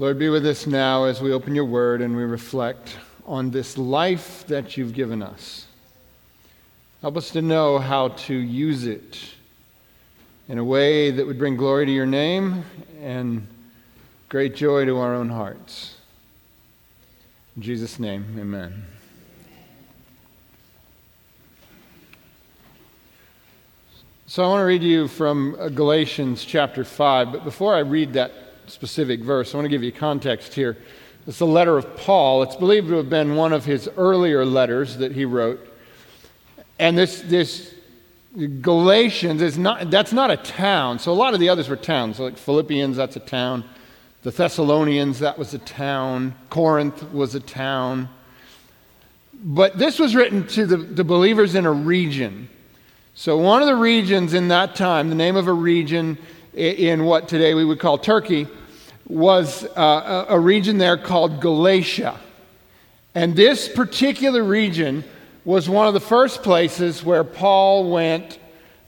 Lord, be with us now as we open your word and we reflect on this life that you've given us. Help us to know how to use it in a way that would bring glory to your name and great joy to our own hearts. In Jesus' name, amen. So I want to read you from Galatians chapter 5, but before I read that specific verse, I want to give you context here. It's a letter of Paul. It's believed to have been one of his earlier letters that he wrote. And this, this Galatians is not, that's not a town. So a lot of the others were towns. Like Philippians, that's a town. The Thessalonians, that was a town. Corinth was a town. But this was written to the, the believers in a region. So one of the regions in that time, the name of a region in what today we would call Turkey, was uh, a region there called Galatia. And this particular region was one of the first places where Paul went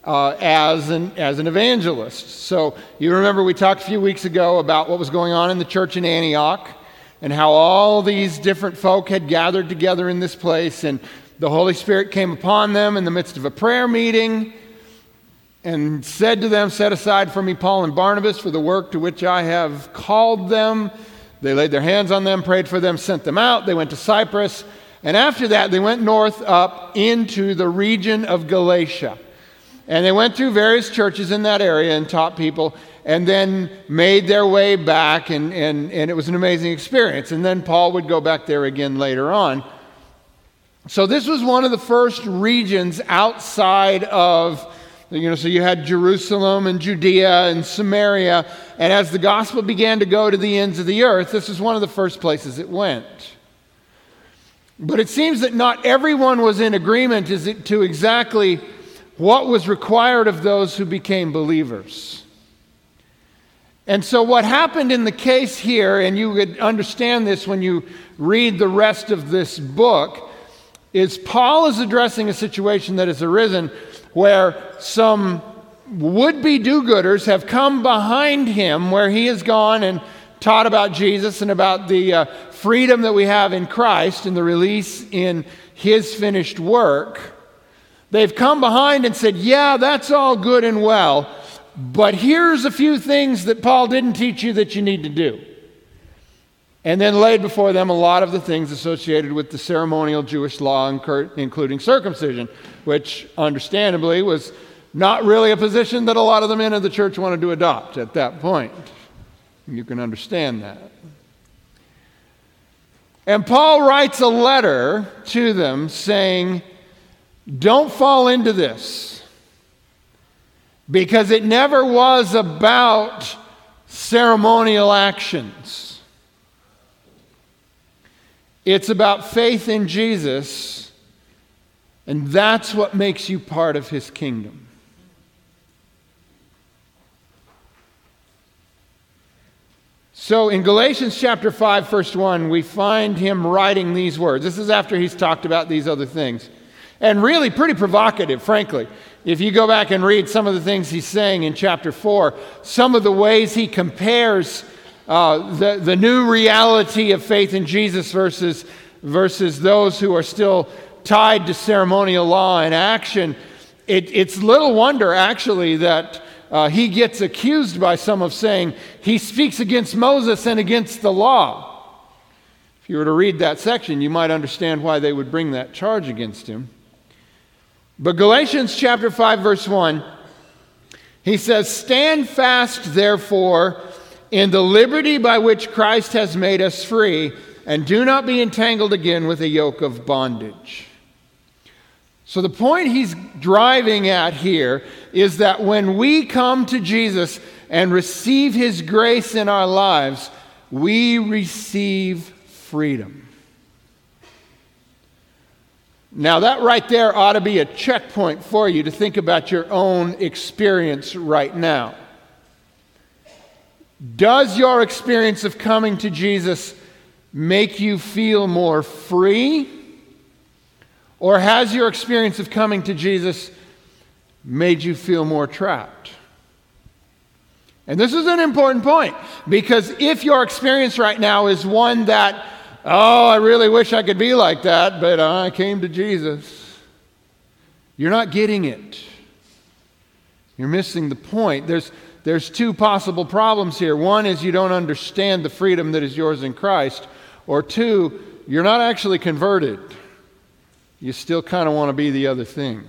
uh, as, an, as an evangelist. So you remember we talked a few weeks ago about what was going on in the church in Antioch and how all these different folk had gathered together in this place, and the Holy Spirit came upon them in the midst of a prayer meeting and said to them, Set aside for me Paul and Barnabas for the work to which I have called them. They laid their hands on them, prayed for them, sent them out. They went to Cyprus. And after that, they went north up into the region of Galatia. And they went through various churches in that area and taught people, and then made their way back, and, and, and it was an amazing experience. And then Paul would go back there again later on. So, this was one of the first regions outside of you know, so you had Jerusalem and Judea and Samaria, and as the gospel began to go to the ends of the earth, this was one of the first places it went. But it seems that not everyone was in agreement as to exactly what was required of those who became believers. And so, what happened in the case here, and you would understand this when you read the rest of this book, is Paul is addressing a situation that has arisen where some would be do gooders have come behind him where he has gone and taught about Jesus and about the uh, freedom that we have in Christ and the release in his finished work. They've come behind and said, Yeah, that's all good and well, but here's a few things that Paul didn't teach you that you need to do. And then laid before them a lot of the things associated with the ceremonial Jewish law, including circumcision, which understandably was not really a position that a lot of the men of the church wanted to adopt at that point. You can understand that. And Paul writes a letter to them saying, Don't fall into this, because it never was about ceremonial actions. It's about faith in Jesus, and that's what makes you part of his kingdom. So in Galatians chapter 5, verse 1, we find him writing these words. This is after he's talked about these other things. And really pretty provocative, frankly. If you go back and read some of the things he's saying in chapter 4, some of the ways he compares uh, the, the new reality of faith in Jesus versus, versus those who are still tied to ceremonial law and action, it, it's little wonder, actually, that uh, he gets accused by some of saying he speaks against Moses and against the law. If you were to read that section, you might understand why they would bring that charge against him. But Galatians chapter 5 verse 1 he says, "Stand fast therefore in the liberty by which Christ has made us free, and do not be entangled again with a yoke of bondage." So, the point he's driving at here is that when we come to Jesus and receive his grace in our lives, we receive freedom. Now, that right there ought to be a checkpoint for you to think about your own experience right now. Does your experience of coming to Jesus make you feel more free? Or has your experience of coming to Jesus made you feel more trapped? And this is an important point Because if your experience right now is one that, oh, I really wish I could be like that, but I came to Jesus, you're not getting it. You're missing the point. There's, there's two possible problems here. One is you don't understand the freedom that is yours in Christ, or two, you're not actually converted. You still kind of want to be the other thing.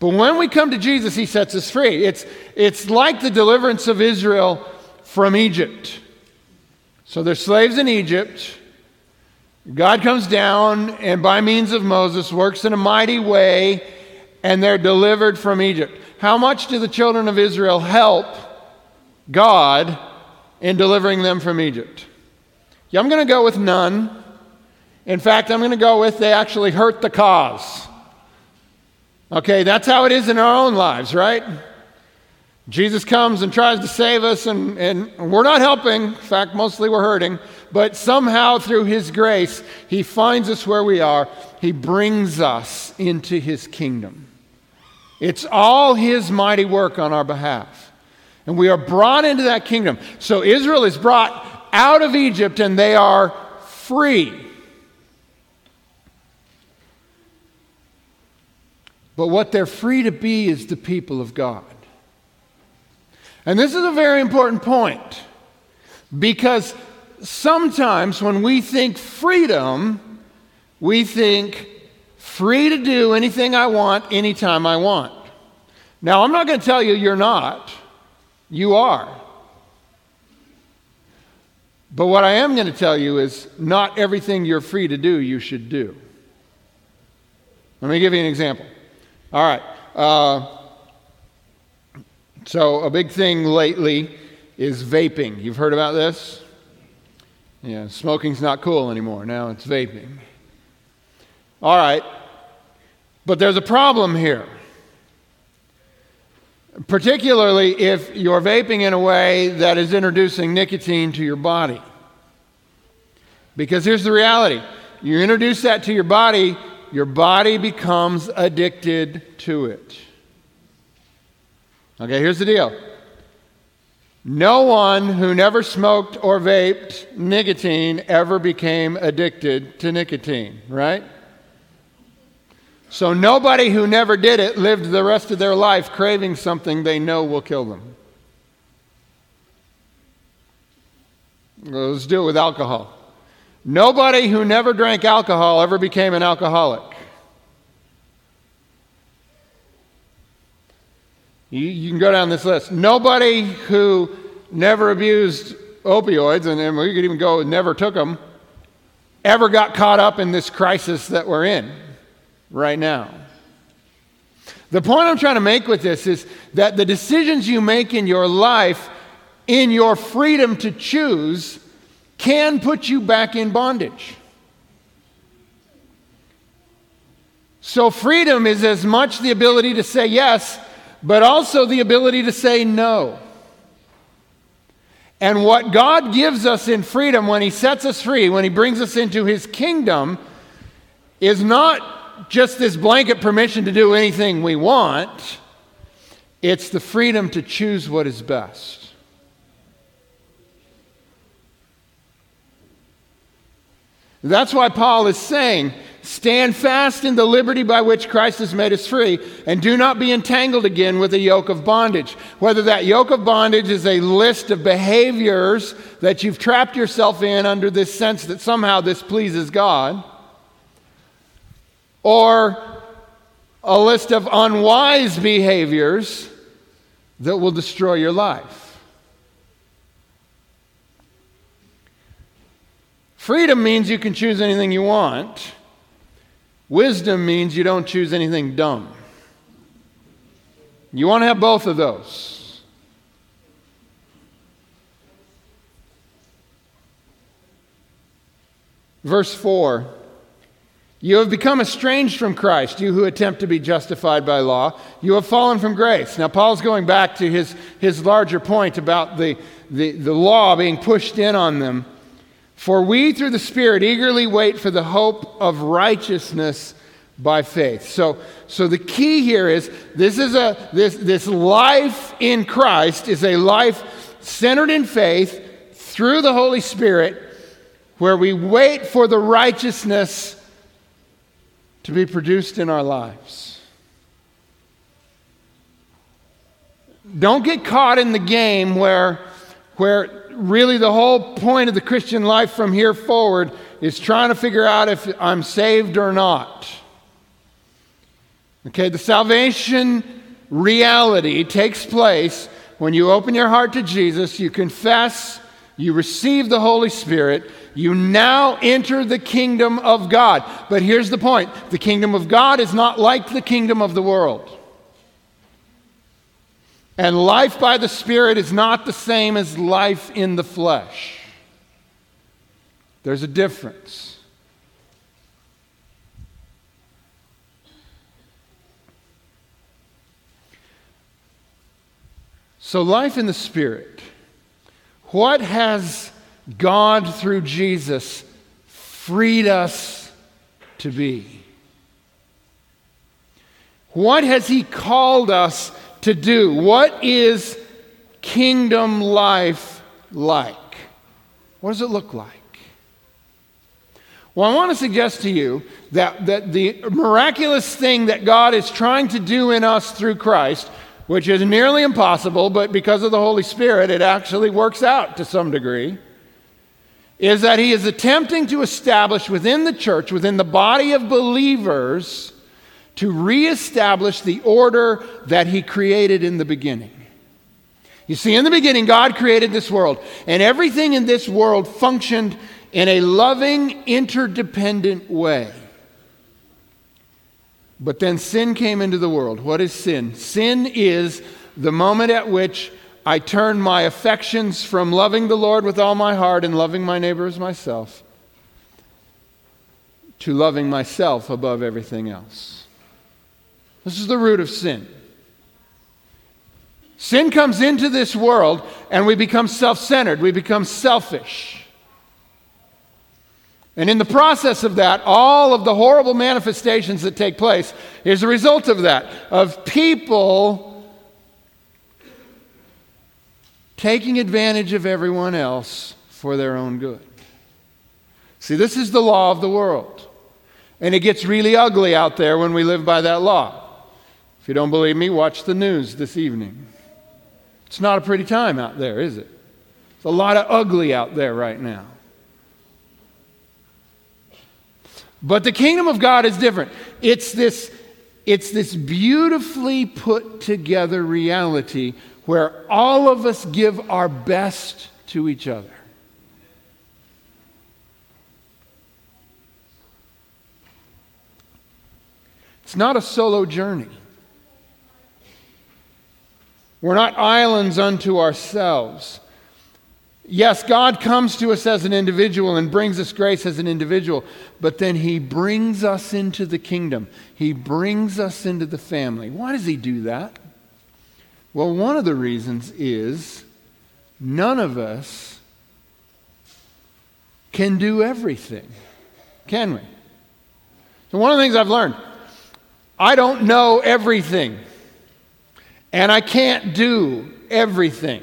But when we come to Jesus, he sets us free. It's, it's like the deliverance of Israel from Egypt. So they're slaves in Egypt. God comes down and, by means of Moses, works in a mighty way, and they're delivered from Egypt. How much do the children of Israel help God in delivering them from Egypt? Yeah, I'm going to go with none. In fact, I'm going to go with they actually hurt the cause. Okay, that's how it is in our own lives, right? Jesus comes and tries to save us, and, and we're not helping. In fact, mostly we're hurting. But somehow, through His grace, He finds us where we are. He brings us into His kingdom. It's all His mighty work on our behalf. And we are brought into that kingdom. So Israel is brought out of Egypt, and they are free. But what they're free to be is the people of God. And this is a very important point because sometimes when we think freedom, we think free to do anything I want anytime I want. Now, I'm not going to tell you you're not, you are. But what I am going to tell you is not everything you're free to do, you should do. Let me give you an example. All right. Uh, so, a big thing lately is vaping. You've heard about this? Yeah, smoking's not cool anymore. Now it's vaping. All right. But there's a problem here. Particularly if you're vaping in a way that is introducing nicotine to your body. Because here's the reality you introduce that to your body, your body becomes addicted to it. Okay, here's the deal. No one who never smoked or vaped nicotine ever became addicted to nicotine, right? So nobody who never did it lived the rest of their life craving something they know will kill them. Let's do it with alcohol. Nobody who never drank alcohol ever became an alcoholic. You, you can go down this list. Nobody who never abused opioids, and, and we could even go never took them, ever got caught up in this crisis that we're in right now. The point I'm trying to make with this is that the decisions you make in your life, in your freedom to choose, can put you back in bondage. So, freedom is as much the ability to say yes, but also the ability to say no. And what God gives us in freedom when He sets us free, when He brings us into His kingdom, is not just this blanket permission to do anything we want, it's the freedom to choose what is best. That's why Paul is saying, Stand fast in the liberty by which Christ has made us free, and do not be entangled again with a yoke of bondage. Whether that yoke of bondage is a list of behaviors that you've trapped yourself in under this sense that somehow this pleases God, or a list of unwise behaviors that will destroy your life. Freedom means you can choose anything you want. Wisdom means you don't choose anything dumb. You want to have both of those. Verse 4 You have become estranged from Christ, you who attempt to be justified by law. You have fallen from grace. Now, Paul's going back to his, his larger point about the, the, the law being pushed in on them. For we, through the Spirit, eagerly wait for the hope of righteousness by faith. So, so the key here is this is a this this life in Christ is a life centered in faith through the Holy Spirit, where we wait for the righteousness to be produced in our lives. Don't get caught in the game where, where really the whole point of the Christian life from here forward is trying to figure out if I'm saved or not. Okay, the salvation reality takes place when you open your heart to Jesus, you confess, you receive the Holy Spirit, you now enter the kingdom of God. But here's the point the kingdom of God is not like the kingdom of the world. And life by the Spirit is not the same as life in the flesh. There's a difference. So, life in the Spirit. What has God, through Jesus, freed us to be? What has He called us to do? What is kingdom life like? What does it look like? Well, I want to suggest to you that, that the miraculous thing that God is trying to do in us through Christ which is nearly impossible, but because of the Holy Spirit, it actually works out to some degree, is that he is attempting to establish within the church, within the body of believers, to reestablish the order that he created in the beginning. You see, in the beginning, God created this world, and everything in this world functioned in a loving, interdependent way. But then sin came into the world. What is sin? Sin is the moment at which I turn my affections from loving the Lord with all my heart and loving my neighbor as myself to loving myself above everything else. This is the root of sin. Sin comes into this world and we become self centered, we become selfish. And in the process of that, all of the horrible manifestations that take place is a result of that, of people taking advantage of everyone else for their own good. See, this is the law of the world. And it gets really ugly out there when we live by that law. If you don't believe me, watch the news this evening. It's not a pretty time out there, is it? It's a lot of ugly out there right now. But the kingdom of God is different. It's this, it's this beautifully put together reality where all of us give our best to each other. It's not a solo journey. We're not islands unto ourselves. Yes, God comes to us as an individual and brings us grace as an individual, but then He brings us into the kingdom. He brings us into the family. Why does He do that? Well, one of the reasons is none of us can do everything, can we? So, one of the things I've learned I don't know everything, and I can't do everything.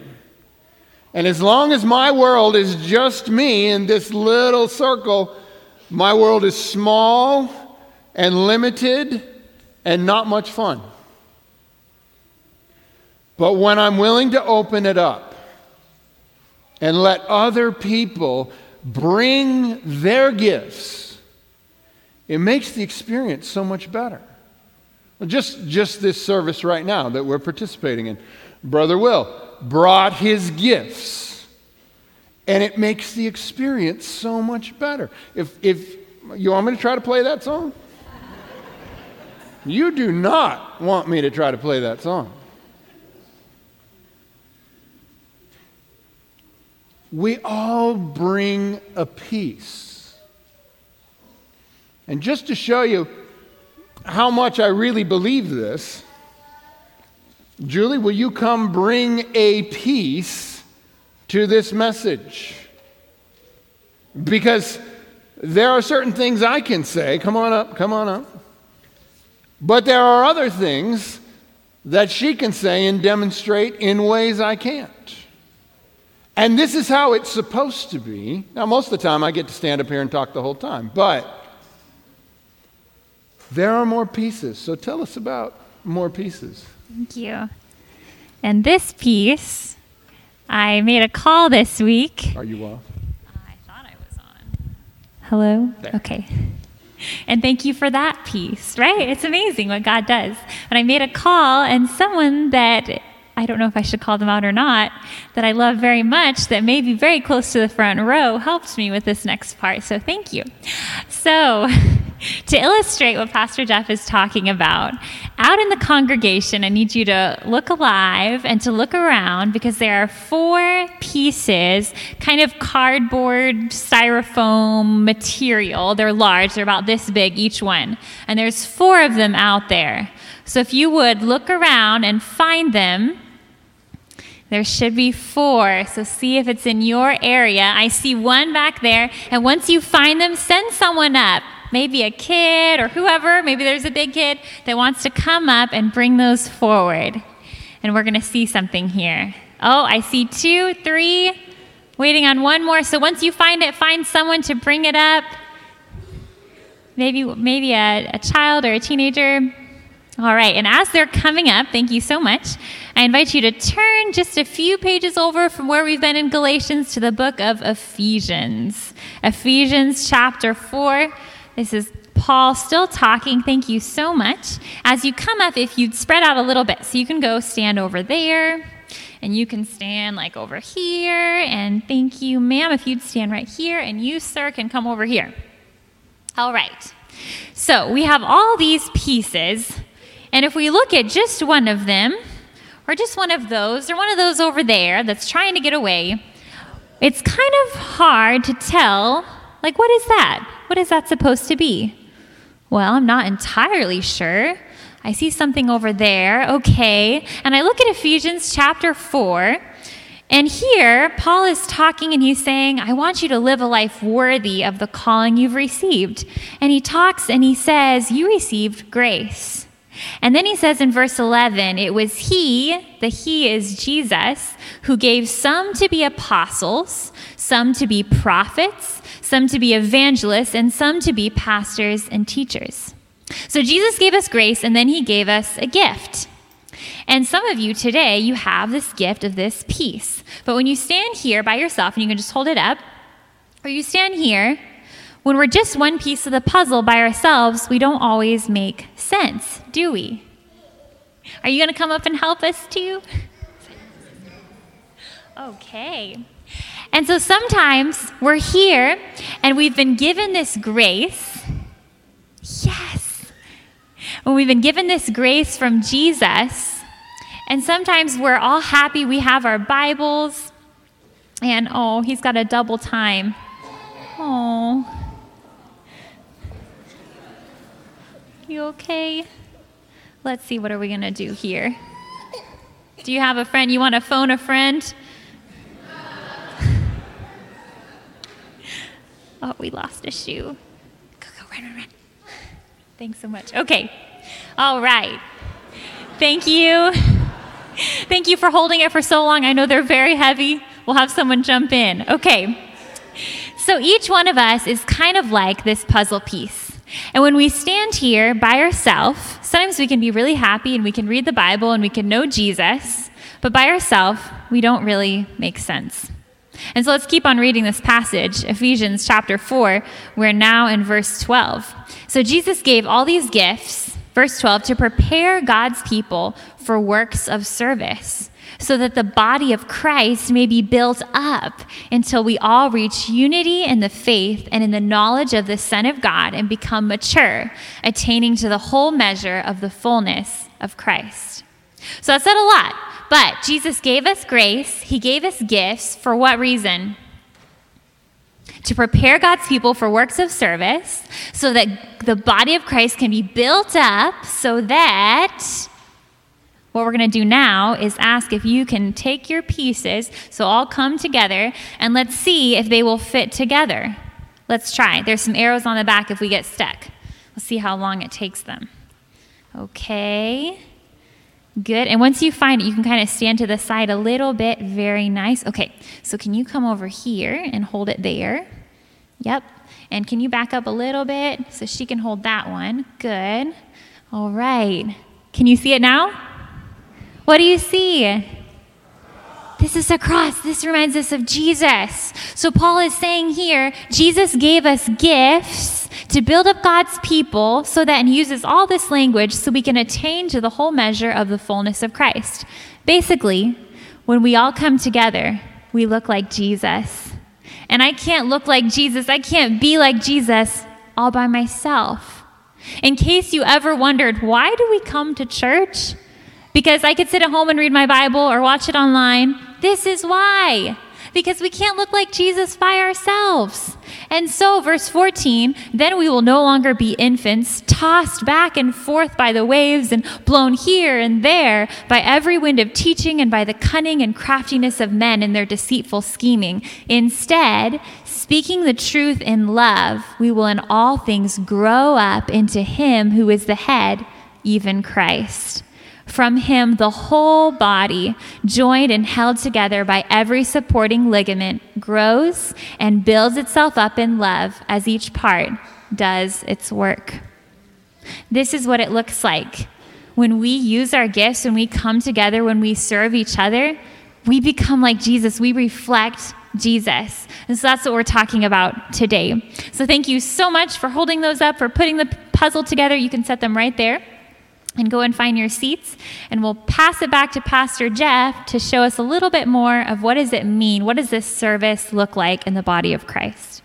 And as long as my world is just me in this little circle, my world is small and limited and not much fun. But when I'm willing to open it up and let other people bring their gifts, it makes the experience so much better. Just, just this service right now that we're participating in. Brother Will, brought his gifts. And it makes the experience so much better. If, if you want me to try to play that song? You do not want me to try to play that song. We all bring a piece. And just to show you how much I really believe this, Julie, will you come bring a piece to this message? Because there are certain things I can say. Come on up, come on up. But there are other things that she can say and demonstrate in ways I can't. And this is how it's supposed to be. Now, most of the time I get to stand up here and talk the whole time, but there are more pieces. So tell us about more pieces. Thank you. And this piece, I made a call this week. Are you off? I thought I was on. Hello? There. Okay. And thank you for that piece, right? It's amazing what God does. But I made a call, and someone that I don't know if I should call them out or not, that I love very much, that may be very close to the front row, helped me with this next part. So thank you. So, to illustrate what Pastor Jeff is talking about, out in the congregation, I need you to look alive and to look around because there are four pieces, kind of cardboard, styrofoam material. They're large, they're about this big each one. And there's four of them out there. So if you would look around and find them, there should be four. So see if it's in your area. I see one back there. And once you find them, send someone up. Maybe a kid or whoever. Maybe there's a big kid that wants to come up and bring those forward. And we're to see something here. Oh, I see two, three, waiting on one more. So once you find it, find someone to bring it up. Maybe, maybe a, a child or a teenager. All right, and as they're coming up, thank you so much. I invite you to turn just a few pages over from where we've been in Galatians to the book of Ephesians. Ephesians chapter 4. This is Paul still talking. Thank you so much. As you come up, if you'd spread out a little bit, so you can go stand over there, and you can stand like over here, and thank you, ma'am, if you'd stand right here, and you, sir, can come over here. All right. So we have all these pieces, and if we look at just one of them, or just one of those, or one of those over there that's trying to get away, it's kind of hard to tell, like, what is that? What is that supposed to be? Well, I'm not entirely sure. I see something over there, okay. And I look at Ephesians chapter 4, and here Paul is talking and he's saying, I want you to live a life worthy of the calling you've received. And he talks and he says, You received grace. And then he says in verse 11, it was he, the he is Jesus, who gave some to be apostles, some to be prophets, some to be evangelists, and some to be pastors and teachers. So Jesus gave us grace and then he gave us a gift. And some of you today, you have this gift of this peace. But when you stand here by yourself and you can just hold it up, or you stand here, when we're just one piece of the puzzle by ourselves, we don't always make sense, do we? Are you going to come up and help us too? Okay. And so sometimes we're here and we've been given this grace. Yes. When we've been given this grace from Jesus, and sometimes we're all happy we have our Bibles, and oh, he's got a double time. Oh. You okay? Let's see, what are we going to do here? Do you have a friend? You want to phone a friend? Oh, we lost a shoe. Go, go, run, run, run. Thanks so much. Okay. All right. Thank you. Thank you for holding it for so long. I know they're very heavy. We'll have someone jump in. Okay. So each one of us is kind of like this puzzle piece. And when we stand here by ourselves, sometimes we can be really happy and we can read the Bible and we can know Jesus, but by ourselves, we don't really make sense. And so let's keep on reading this passage, Ephesians chapter 4. We're now in verse 12. So Jesus gave all these gifts, verse 12, to prepare God's people for works of service, so that the body of Christ may be built up until we all reach unity in the faith and in the knowledge of the Son of God and become mature, attaining to the whole measure of the fullness of Christ. So that said a lot. But Jesus gave us grace, He gave us gifts for what reason? To prepare God's people for works of service so that the body of Christ can be built up so that what we're going to do now is ask if you can take your pieces, so all come together, and let's see if they will fit together. Let's try. There's some arrows on the back if we get stuck. We'll see how long it takes them. Okay. Good. And once you find it, you can kind of stand to the side a little bit. Very nice. Okay. So can you come over here and hold it there? Yep. And can you back up a little bit so she can hold that one? Good. All right. Can you see it now? What do you see? This is a cross. This reminds us of Jesus. So Paul is saying here, Jesus gave us gifts to build up God's people so that, and uses all this language so we can attain to the whole measure of the fullness of Christ. Basically, when we all come together, we look like Jesus. And I can't look like Jesus, I can't be like Jesus all by myself. In case you ever wondered, why do we come to church? Because I could sit at home and read my Bible or watch it online. This is why. Because we can't look like Jesus by ourselves. And so, verse 14, then we will no longer be infants, tossed back and forth by the waves and blown here and there by every wind of teaching and by the cunning and craftiness of men in their deceitful scheming. Instead, speaking the truth in love, we will in all things grow up into Him who is the head, even Christ. From him, the whole body, joined and held together by every supporting ligament, grows and builds itself up in love as each part does its work. This is what it looks like. When we use our gifts, when we come together, when we serve each other, we become like Jesus. We reflect Jesus. And so that's what we're talking about today. So thank you so much for holding those up, for putting the puzzle together. You can set them right there and go and find your seats and we'll pass it back to pastor jeff to show us a little bit more of what does it mean what does this service look like in the body of christ.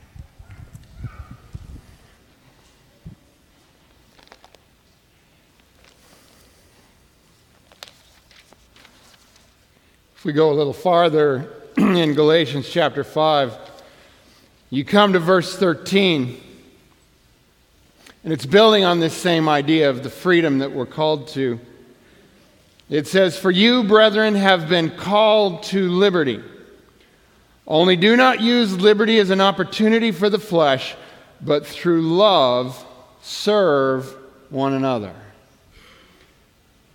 If we go a little farther in galatians chapter 5 you come to verse 13 and it's building on this same idea of the freedom that we're called to. It says, For you, brethren, have been called to liberty. Only do not use liberty as an opportunity for the flesh, but through love serve one another.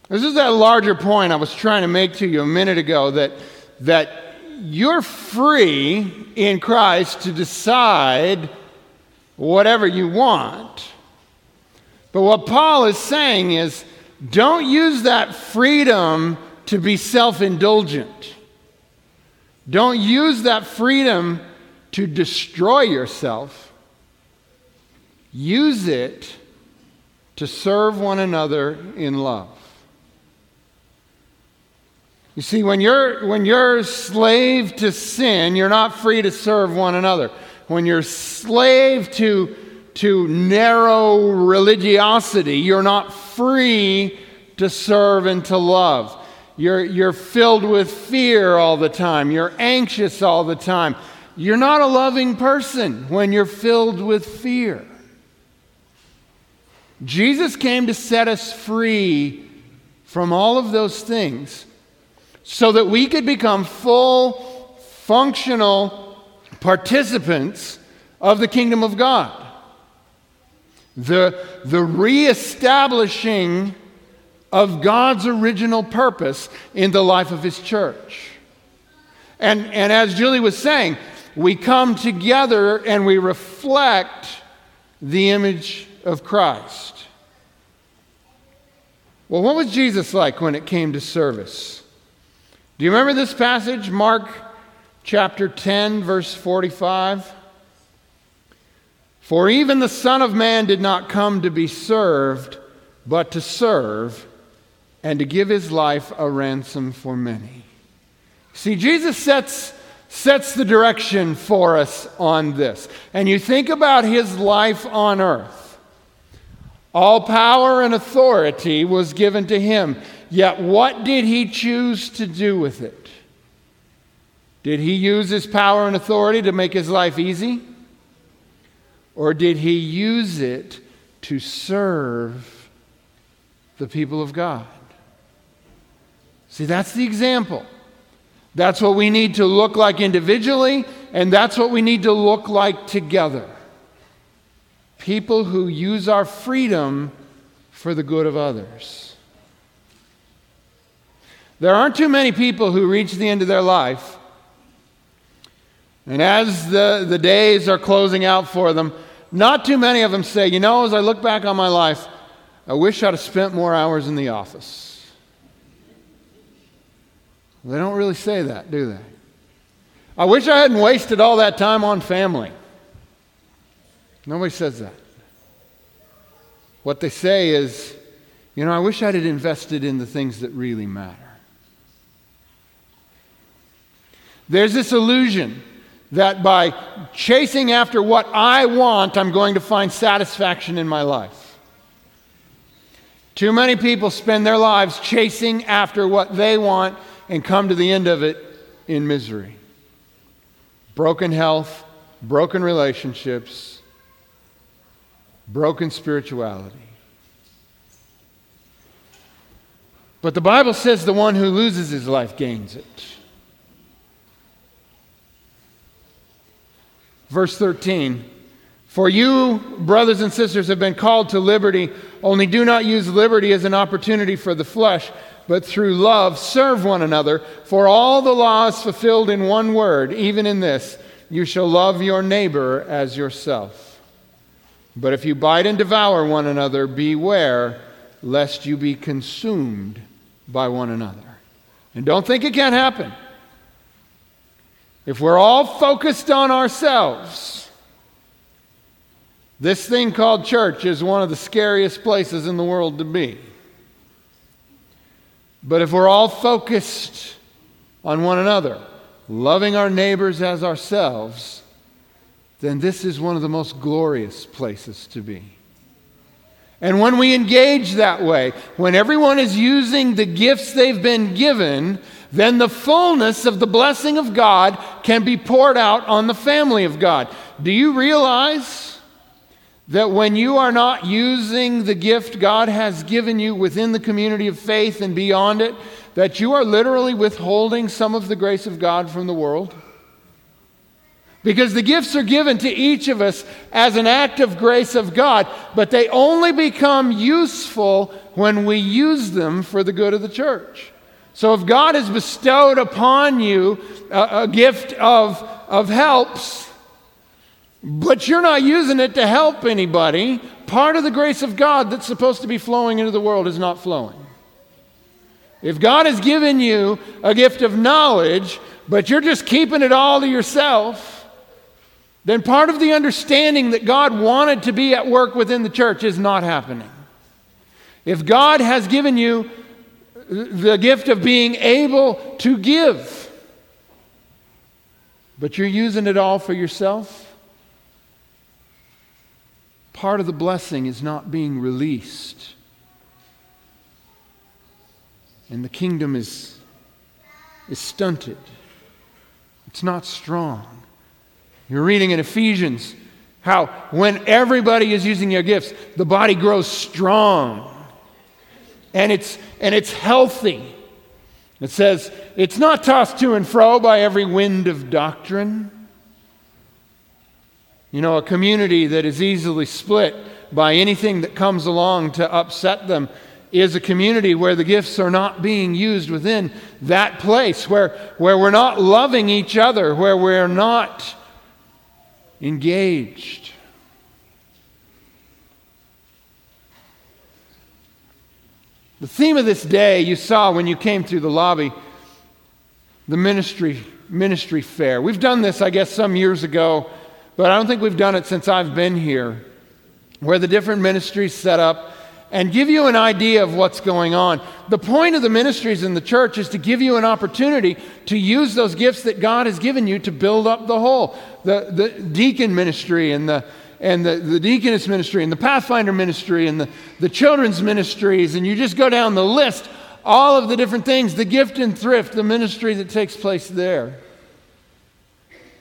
This is that larger point I was trying to make to you a minute ago that, that you're free in Christ to decide whatever you want. But what Paul is saying is don't use that freedom to be self indulgent. Don't use that freedom to destroy yourself. Use it to serve one another in love. You see, when you're, when you're slave to sin, you're not free to serve one another. When you're slave to to narrow religiosity. You're not free to serve and to love. You're, you're filled with fear all the time. You're anxious all the time. You're not a loving person when you're filled with fear. Jesus came to set us free from all of those things so that we could become full, functional participants of the kingdom of God the, the reestablishing of God's original purpose in the life of His church. And, and as Julie was saying, we come together and we reflect the image of Christ. Well, what was Jesus like when it came to service? Do you remember this passage, Mark chapter 10, verse 45? For even the Son of Man did not come to be served, but to serve and to give his life a ransom for many. See, Jesus sets, sets the direction for us on this. And you think about his life on earth. All power and authority was given to him. Yet, what did he choose to do with it? Did he use his power and authority to make his life easy? Or did he use it to serve the people of God? See, that's the example. That's what we need to look like individually, and that's what we need to look like together. People who use our freedom for the good of others. There aren't too many people who reach the end of their life. And as the, the days are closing out for them, not too many of them say, You know, as I look back on my life, I wish I'd have spent more hours in the office. They don't really say that, do they? I wish I hadn't wasted all that time on family. Nobody says that. What they say is, you know, I wish I'd invested in the things that really matter. There's this illusion that by chasing after what I want, I'm going to find satisfaction in my life. Too many people spend their lives chasing after what they want and come to the end of it in misery. Broken health, broken relationships, broken spirituality. But the Bible says the one who loses his life gains it. Verse 13 For you, brothers and sisters, have been called to liberty, only do not use liberty as an opportunity for the flesh, but through love serve one another. For all the law is fulfilled in one word, even in this you shall love your neighbor as yourself. But if you bite and devour one another, beware lest you be consumed by one another. And don't think it can't happen. If we're all focused on ourselves, this thing called church is one of the scariest places in the world to be. But if we're all focused on one another, loving our neighbors as ourselves, then this is one of the most glorious places to be. And when we engage that way, when everyone is using the gifts they've been given, then the fullness of the blessing of God can be poured out on the family of God. Do you realize that when you are not using the gift God has given you within the community of faith and beyond it, that you are literally withholding some of the grace of God from the world? Because the gifts are given to each of us as an act of grace of God, but they only become useful when we use them for the good of the church. So if God has bestowed upon you a, a gift of, of helps, but you're not using it to help anybody, part of the grace of God that's supposed to be flowing into the world is not flowing. If God has given you a gift of knowledge, but you're just keeping it all to yourself, then part of the understanding that God wanted to be at work within the church is not happening. If God has given you the gift of being able to give, but you're using it all for yourself, part of the blessing is not being released. And the kingdom is, is stunted, it's not strong. You're reading in Ephesians how when everybody is using their gifts, the body grows strong and it's, and it's healthy. It says, it's not tossed to and fro by every wind of doctrine. You know, a community that is easily split by anything that comes along to upset them is a community where the gifts are not being used within that place, where, where we're not loving each other, where we're not engaged. The theme of this day you saw when you came through the lobby, the ministry ministry fair. We've done this, I guess, some years ago, but I don't think we've done it since I've been here, where the different ministries set up and give you an idea of what's going on. The point of the ministries in the church is to give you an opportunity to use those gifts that God has given you to build up the whole. The, the deacon ministry and the and the, the deaconess ministry and the pathfinder ministry and the, the children's ministries and you just go down the list all of the different things the gift and thrift the ministry that takes place there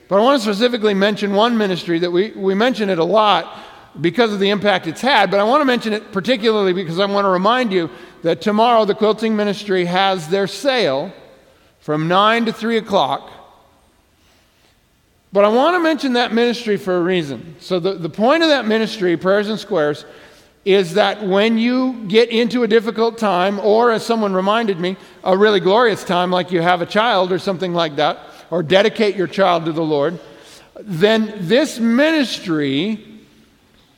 but i want to specifically mention one ministry that we, we mention it a lot because of the impact it's had, but I want to mention it particularly because I want to remind you that tomorrow the quilting ministry has their sale from 9 to 3 o'clock. But I want to mention that ministry for a reason. So, the, the point of that ministry, Prayers and Squares, is that when you get into a difficult time, or as someone reminded me, a really glorious time, like you have a child or something like that, or dedicate your child to the Lord, then this ministry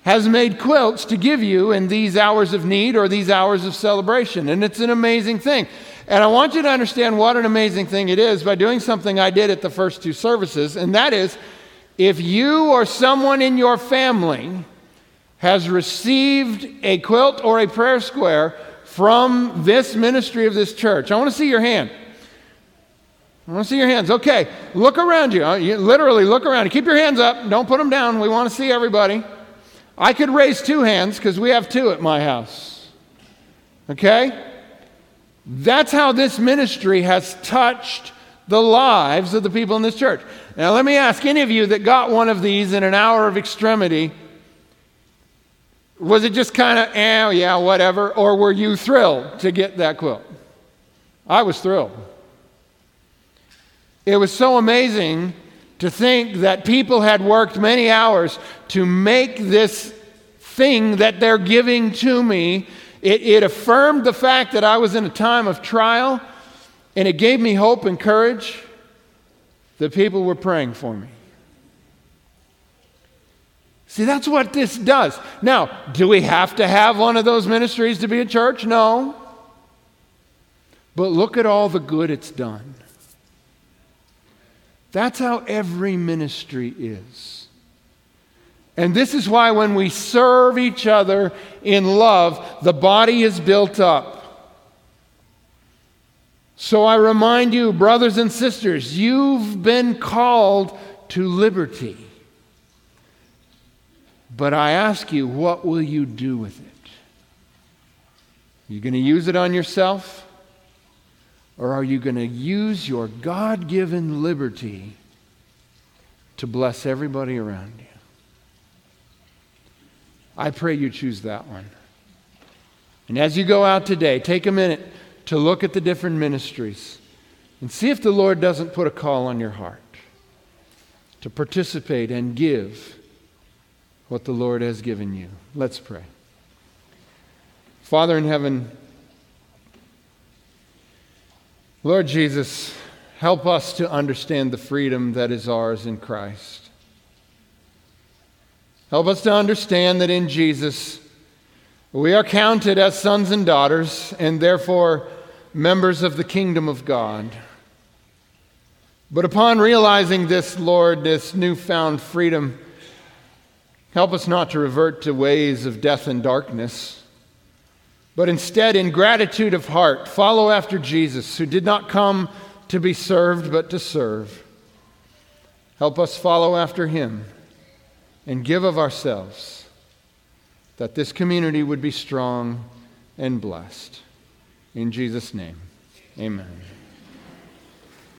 has made quilts to give you in these hours of need or these hours of celebration. And it's an amazing thing. And I want you to understand what an amazing thing it is by doing something I did at the first two services, and that is if you or someone in your family has received a quilt or a prayer square from this ministry of this church, I want to see your hand. I want to see your hands. Okay, look around you. Uh, you literally look around. Keep your hands up. Don't put them down. We want to see everybody. I could raise two hands because we have two at my house. Okay? That's how this ministry has touched the lives of the people in this church. Now, let me ask any of you that got one of these in an hour of extremity was it just kind of, eh, yeah, whatever? Or were you thrilled to get that quilt? I was thrilled. It was so amazing to think that people had worked many hours to make this thing that they're giving to me. It, it, affirmed the fact that I was in a time of trial, and it gave me hope and courage that people were praying for me. See, that's what this does. Now, do we have to have one of those ministries to be a church? No. But look at all the good it's done. That's how every ministry is. And this is why when we serve each other in love, the body is built up. So I remind you, brothers and sisters, you've been called to liberty. But I ask you, what will you do with it? Are you going to use it on yourself? Or are you going to use your God given liberty to bless everybody around you? I pray you choose that one. And as you go out today, take a minute to look at the different ministries and see if the Lord doesn't put a call on your heart to participate and give what the Lord has given you. Let's pray. Father in heaven, Lord Jesus, help us to understand the freedom that is ours in Christ. Help us to understand that in Jesus we are counted as sons and daughters and therefore members of the kingdom of God. But upon realizing this, Lord, this newfound freedom, Help us not to revert to ways of death and darkness, but instead, in gratitude of heart, follow after Jesus, who did not come to be served, but to serve. Help us follow after him and give of ourselves that this community would be strong and blessed. In Jesus' name, amen.